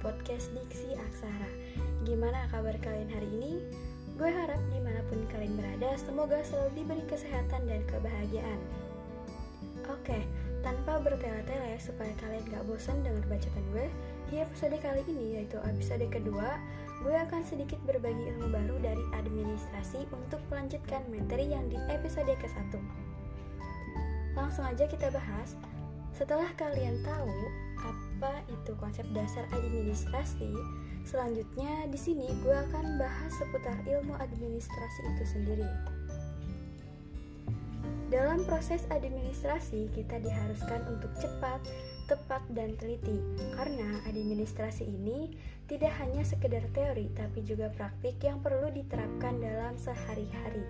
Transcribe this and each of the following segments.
podcast Diksi Aksara. Gimana kabar kalian hari ini? Gue harap di mana pun kalian berada Semoga selalu diberi kesehatan dan kebahagiaan. Oke, tanpa bertele-tele supaya kalian gak bosan dengar bacaan gue Di episode kali ini yaitu episode kedua Gue akan sedikit berbagi ilmu baru dari administrasi Untuk melanjutkan materi yang di episode ke-1 Langsung aja kita bahas. Setelah kalian tahu apa itu konsep dasar administrasi, selanjutnya di sini gue akan bahas seputar ilmu administrasi itu sendiri. Dalam proses administrasi, kita diharuskan untuk cepat, tepat, dan teliti karena administrasi ini tidak hanya sekedar teori tapi juga praktik yang perlu diterapkan dalam sehari-hari.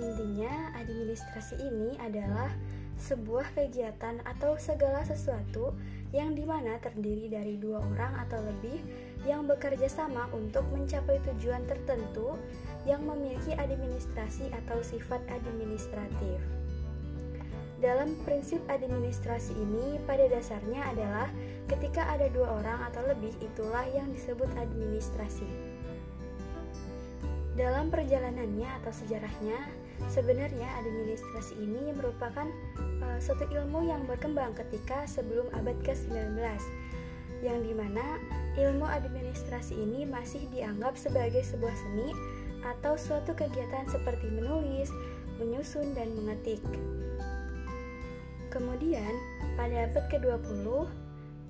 Intinya, administrasi ini adalah sebuah kegiatan atau segala sesuatu yang di mana terdiri dari dua orang atau lebih yang bekerja sama untuk mencapai tujuan tertentu yang memiliki administrasi atau sifat administratif. Dalam prinsip administrasi ini, pada dasarnya adalah ketika ada dua orang atau lebih, itulah yang disebut administrasi. Dalam perjalanannya atau sejarahnya, sebenarnya administrasi ini merupakan uh, suatu ilmu yang berkembang ketika sebelum abad ke-19 yang di mana ilmu administrasi ini masih dianggap sebagai sebuah seni atau suatu kegiatan seperti menulis, menyusun, dan mengetik. Kemudian, pada abad ke-20,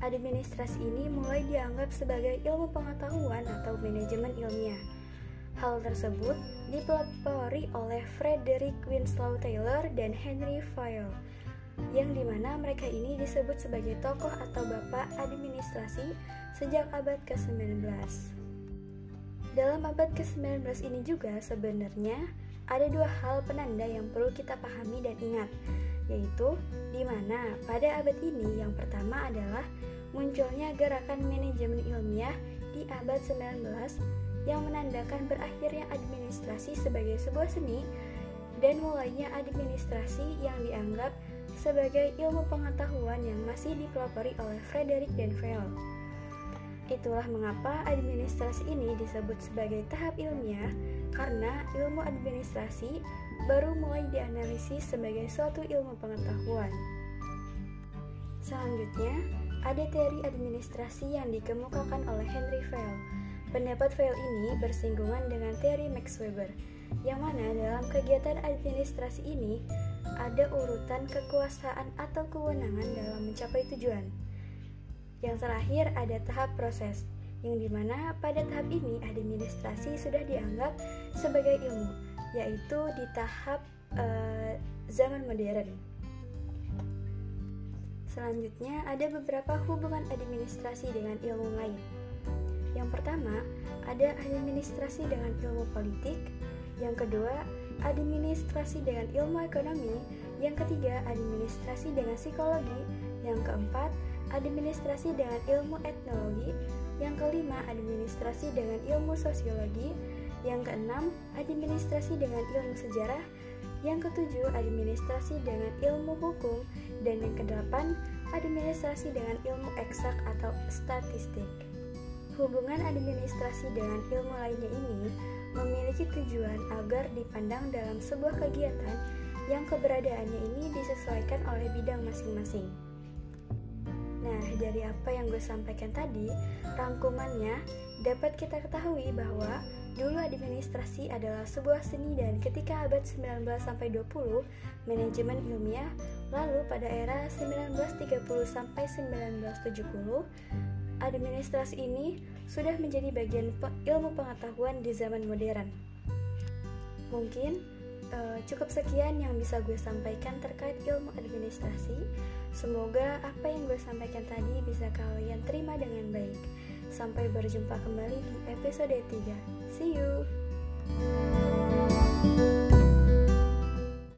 administrasi ini mulai dianggap sebagai ilmu pengetahuan atau manajemen ilmiah. Hal tersebut dipelopori oleh Frederick Winslow Taylor dan Henry Fayol yang di mana mereka ini disebut sebagai tokoh atau bapak administrasi sejak abad ke-19. Dalam abad ke-19 ini juga sebenarnya ada dua hal penanda yang perlu kita pahami dan ingat, yaitu di mana pada abad ini yang pertama adalah munculnya gerakan manajemen ilmiah di abad 19 yang menandakan berakhirnya administrasi sebagai sebuah seni dan mulainya administrasi yang dianggap sebagai ilmu pengetahuan yang masih dipelopori oleh Frederick Veil. Itulah mengapa administrasi ini disebut sebagai tahap ilmiah karena ilmu administrasi baru mulai dianalisis sebagai suatu ilmu pengetahuan. Selanjutnya, ada teori administrasi yang dikemukakan oleh Henry Veil. Pendapat Veil ini bersinggungan dengan teori Max Weber, yang mana dalam kegiatan administrasi ini ada urutan kekuasaan atau kewenangan dalam mencapai tujuan. Yang terakhir ada tahap proses, yang di mana pada tahap ini administrasi sudah dianggap sebagai ilmu, yaitu di tahap uh, zaman modern. Selanjutnya ada beberapa hubungan administrasi dengan ilmu lain. Yang pertama, ada administrasi dengan ilmu politik. Yang kedua, administrasi dengan ilmu ekonomi, yang ketiga administrasi dengan psikologi, yang keempat administrasi dengan ilmu etnologi, yang kelima administrasi dengan ilmu sosiologi, yang keenam administrasi dengan ilmu sejarah, yang ketujuh administrasi dengan ilmu hukum, dan yang kedelapan administrasi dengan ilmu eksak atau statistik. Hubungan administrasi dengan ilmu lainnya ini memiliki tujuan agar dipandang dalam sebuah kegiatan yang keberadaannya ini disesuaikan oleh bidang masing-masing. Nah, dari apa yang gue sampaikan tadi, rangkumannya dapat kita ketahui bahwa dulu administrasi adalah sebuah seni dan ketika abad 19 sampai 20 manajemen ilmiah, lalu pada era 1930 sampai 1970 administrasi ini sudah menjadi bagian ilmu pengetahuan di zaman modern. Mungkin uh, cukup sekian yang bisa gue sampaikan terkait ilmu administrasi. Semoga apa yang gue sampaikan tadi bisa kalian terima dengan baik. Sampai berjumpa kembali di episode 3. See you.